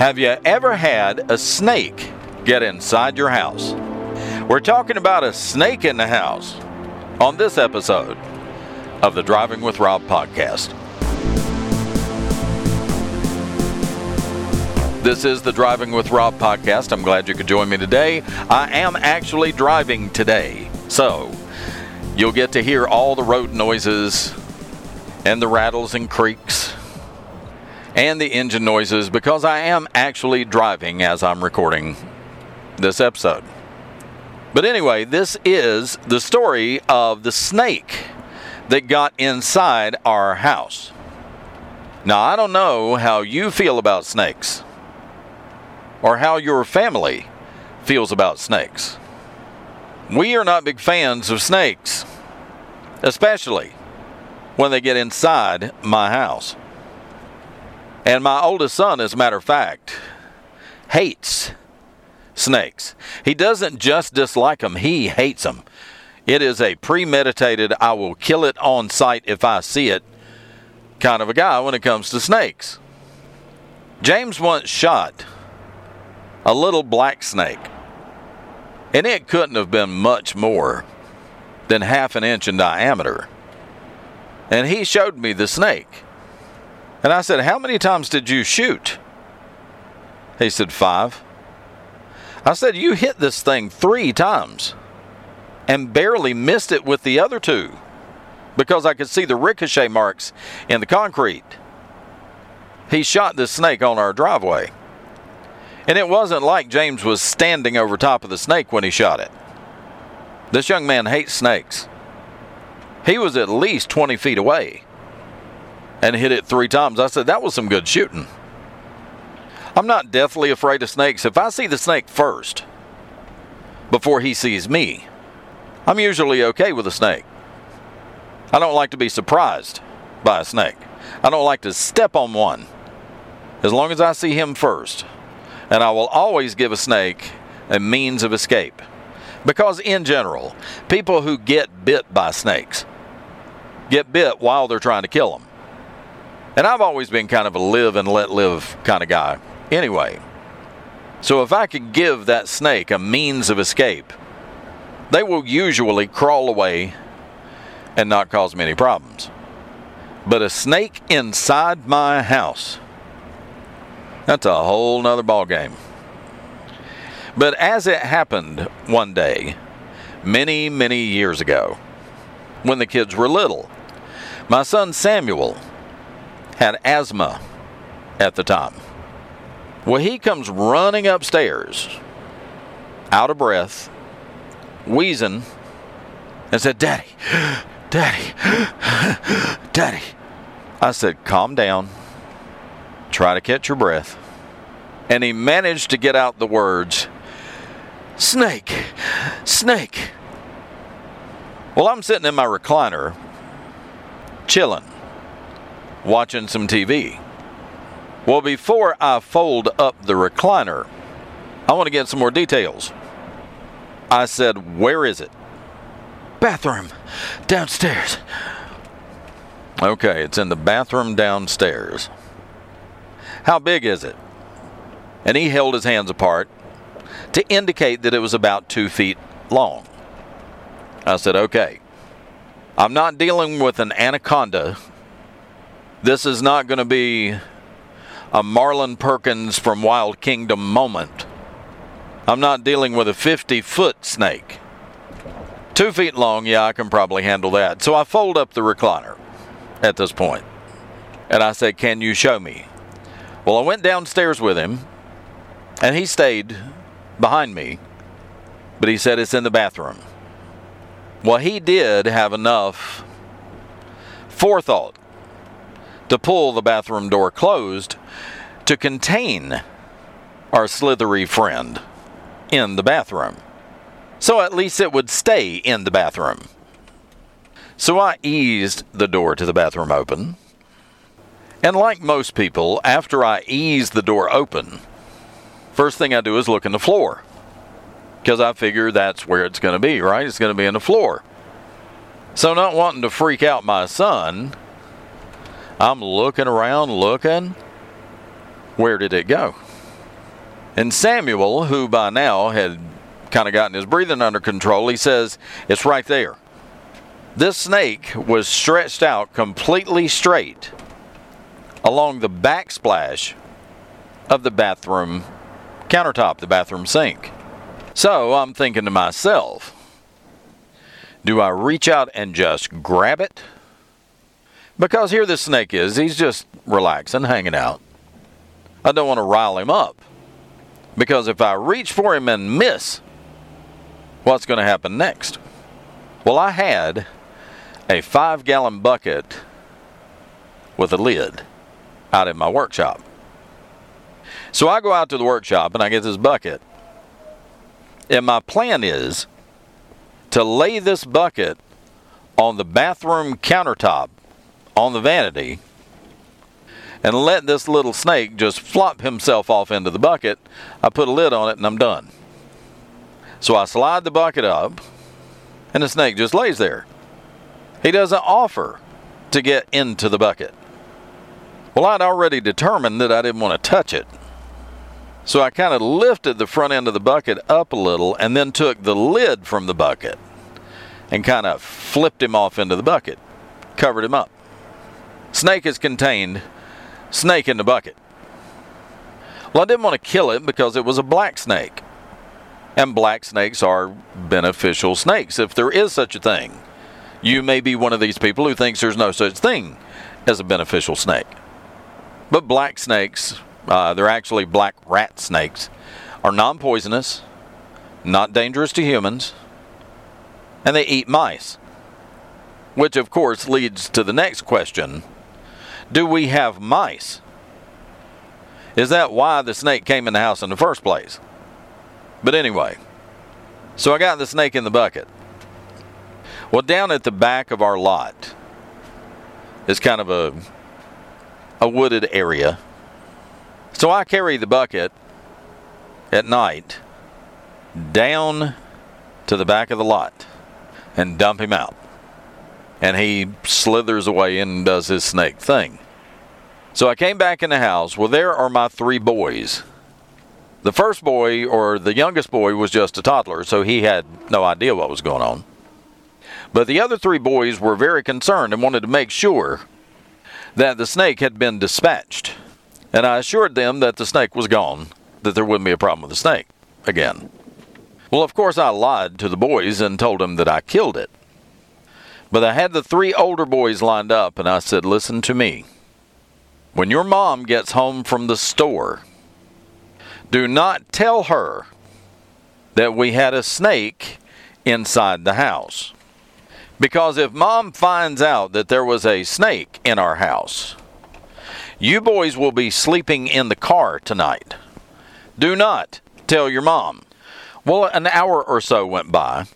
Have you ever had a snake get inside your house? We're talking about a snake in the house on this episode of the Driving with Rob podcast. This is the Driving with Rob podcast. I'm glad you could join me today. I am actually driving today, so you'll get to hear all the road noises and the rattles and creaks and the engine noises because I am actually driving as I'm recording this episode. But anyway, this is the story of the snake that got inside our house. Now, I don't know how you feel about snakes or how your family feels about snakes. We are not big fans of snakes, especially when they get inside my house. And my oldest son, as a matter of fact, hates snakes. He doesn't just dislike them, he hates them. It is a premeditated, I will kill it on sight if I see it kind of a guy when it comes to snakes. James once shot a little black snake, and it couldn't have been much more than half an inch in diameter. And he showed me the snake. And I said, How many times did you shoot? He said, Five. I said, You hit this thing three times and barely missed it with the other two because I could see the ricochet marks in the concrete. He shot this snake on our driveway. And it wasn't like James was standing over top of the snake when he shot it. This young man hates snakes. He was at least 20 feet away and hit it three times. I said, that was some good shooting. I'm not deathly afraid of snakes. If I see the snake first, before he sees me, I'm usually okay with a snake. I don't like to be surprised by a snake. I don't like to step on one as long as I see him first. And I will always give a snake a means of escape. Because, in general, people who get bit by snakes get bit while they're trying to kill them. And I've always been kind of a live and let live kind of guy. Anyway, so if I could give that snake a means of escape, they will usually crawl away and not cause me any problems. But a snake inside my house, that's a whole nother ballgame. But as it happened one day, many, many years ago, when the kids were little, my son Samuel had asthma at the time. Well, he comes running upstairs, out of breath, wheezing, and said, Daddy, Daddy, Daddy. I said, Calm down. Try to catch your breath. And he managed to get out the words, Snake, snake. Well, I'm sitting in my recliner, chilling watching some TV. Well, before I fold up the recliner, I want to get some more details. I said, Where is it? Bathroom, downstairs. Okay, it's in the bathroom downstairs. How big is it? And he held his hands apart to indicate that it was about two feet long. I said, Okay. I'm not dealing with an anaconda this is not going to be a Marlin Perkins from Wild Kingdom moment. I'm not dealing with a 50 foot snake. Two feet long, yeah, I can probably handle that. So I fold up the recliner at this point. And I said, Can you show me? Well, I went downstairs with him, and he stayed behind me, but he said it's in the bathroom. Well, he did have enough forethought to pull the bathroom door closed to contain our slithery friend in the bathroom. So at least it would stay in the bathroom. So I eased the door to the bathroom open. And like most people, after I ease the door open, first thing I do is look in the floor. Because I figure that's where it's going to be, right? It's going to be in the floor. So, not wanting to freak out my son, I'm looking around, looking. Where did it go? And Samuel, who by now had kind of gotten his breathing under control, he says, It's right there. This snake was stretched out completely straight along the backsplash of the bathroom countertop, the bathroom sink. So I'm thinking to myself, do I reach out and just grab it? Because here the snake is, he's just relaxing, hanging out. I don't want to rile him up. Because if I reach for him and miss, what's going to happen next? Well, I had a five gallon bucket with a lid out in my workshop. So I go out to the workshop and I get this bucket. And my plan is to lay this bucket on the bathroom countertop on the vanity and let this little snake just flop himself off into the bucket. I put a lid on it and I'm done. So I slide the bucket up and the snake just lays there. He doesn't offer to get into the bucket. Well, I'd already determined that I didn't want to touch it. So I kind of lifted the front end of the bucket up a little and then took the lid from the bucket and kind of flipped him off into the bucket, covered him up. Snake is contained, snake in the bucket. Well, I didn't want to kill it because it was a black snake. And black snakes are beneficial snakes, if there is such a thing. You may be one of these people who thinks there's no such thing as a beneficial snake. But black snakes, uh, they're actually black rat snakes, are non poisonous, not dangerous to humans, and they eat mice. Which, of course, leads to the next question Do we have mice? Is that why the snake came in the house in the first place? But anyway, so I got the snake in the bucket. Well, down at the back of our lot is kind of a a wooded area. So I carry the bucket at night down to the back of the lot and dump him out. And he slithers away and does his snake thing. So I came back in the house. Well, there are my three boys. The first boy, or the youngest boy, was just a toddler, so he had no idea what was going on. But the other three boys were very concerned and wanted to make sure that the snake had been dispatched. And I assured them that the snake was gone, that there wouldn't be a problem with the snake again. Well, of course, I lied to the boys and told them that I killed it. But I had the three older boys lined up and I said, Listen to me. When your mom gets home from the store, do not tell her that we had a snake inside the house. Because if mom finds out that there was a snake in our house, you boys will be sleeping in the car tonight. Do not tell your mom. Well, an hour or so went by.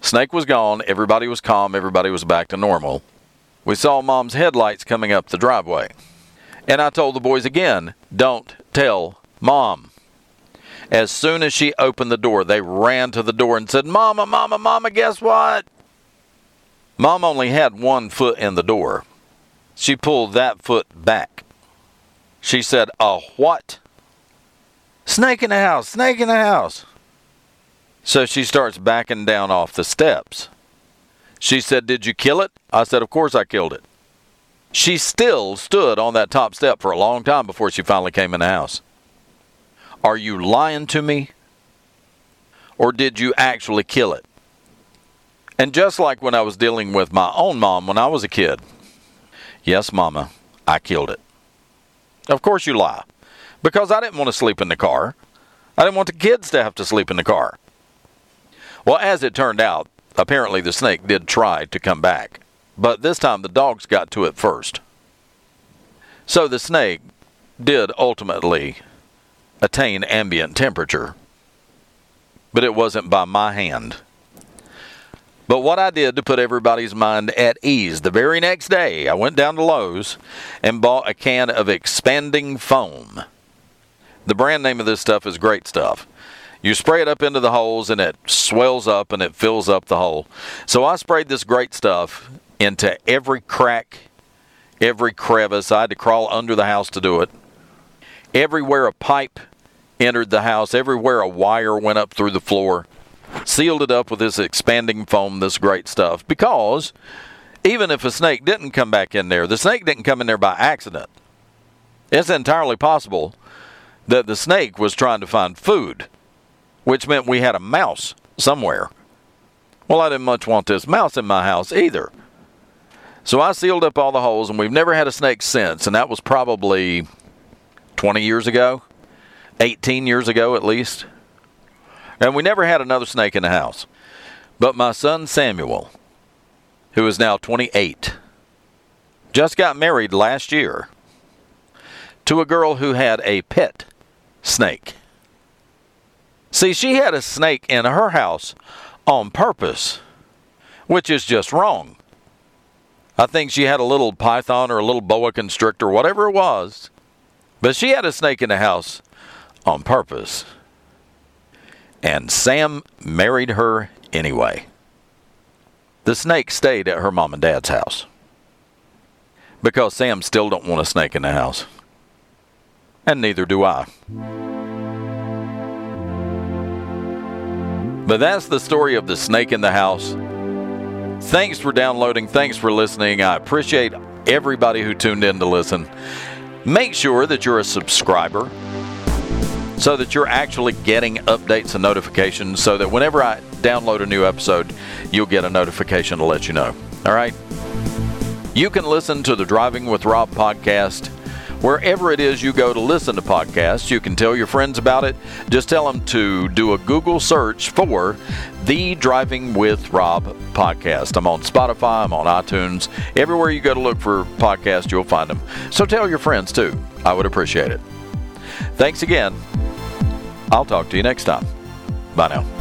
Snake was gone. Everybody was calm. Everybody was back to normal. We saw mom's headlights coming up the driveway. And I told the boys again don't tell mom. As soon as she opened the door, they ran to the door and said, Mama, Mama, Mama, guess what? Mom only had one foot in the door. She pulled that foot back. She said, A what? Snake in the house, snake in the house. So she starts backing down off the steps. She said, Did you kill it? I said, Of course I killed it. She still stood on that top step for a long time before she finally came in the house. Are you lying to me? Or did you actually kill it? And just like when I was dealing with my own mom when I was a kid, yes, Mama, I killed it. Of course you lie. Because I didn't want to sleep in the car. I didn't want the kids to have to sleep in the car. Well, as it turned out, apparently the snake did try to come back. But this time the dogs got to it first. So the snake did ultimately attain ambient temperature. But it wasn't by my hand. But what I did to put everybody's mind at ease, the very next day, I went down to Lowe's and bought a can of expanding foam. The brand name of this stuff is Great Stuff. You spray it up into the holes and it swells up and it fills up the hole. So I sprayed this great stuff into every crack, every crevice. I had to crawl under the house to do it. Everywhere a pipe entered the house. Everywhere a wire went up through the floor. Sealed it up with this expanding foam, this great stuff. Because even if a snake didn't come back in there, the snake didn't come in there by accident. It's entirely possible that the snake was trying to find food, which meant we had a mouse somewhere. Well, I didn't much want this mouse in my house either. So I sealed up all the holes, and we've never had a snake since, and that was probably 20 years ago, 18 years ago at least. And we never had another snake in the house. But my son Samuel, who is now 28, just got married last year to a girl who had a pet snake. See, she had a snake in her house on purpose, which is just wrong. I think she had a little python or a little boa constrictor, whatever it was, but she had a snake in the house on purpose. And Sam married her anyway. The snake stayed at her mom and dad's house because Sam still don't want a snake in the house. And neither do I. But that's the story of the snake in the house. Thanks for downloading. Thanks for listening. I appreciate everybody who tuned in to listen. Make sure that you're a subscriber so that you're actually getting updates and notifications so that whenever I download a new episode, you'll get a notification to let you know. All right? You can listen to the Driving with Rob podcast wherever it is you go to listen to podcasts. You can tell your friends about it. Just tell them to do a Google search for the Driving with Rob podcast. I'm on Spotify, I'm on iTunes. Everywhere you go to look for podcasts, you'll find them. So tell your friends too. I would appreciate it. Thanks again. I'll talk to you next time. Bye now.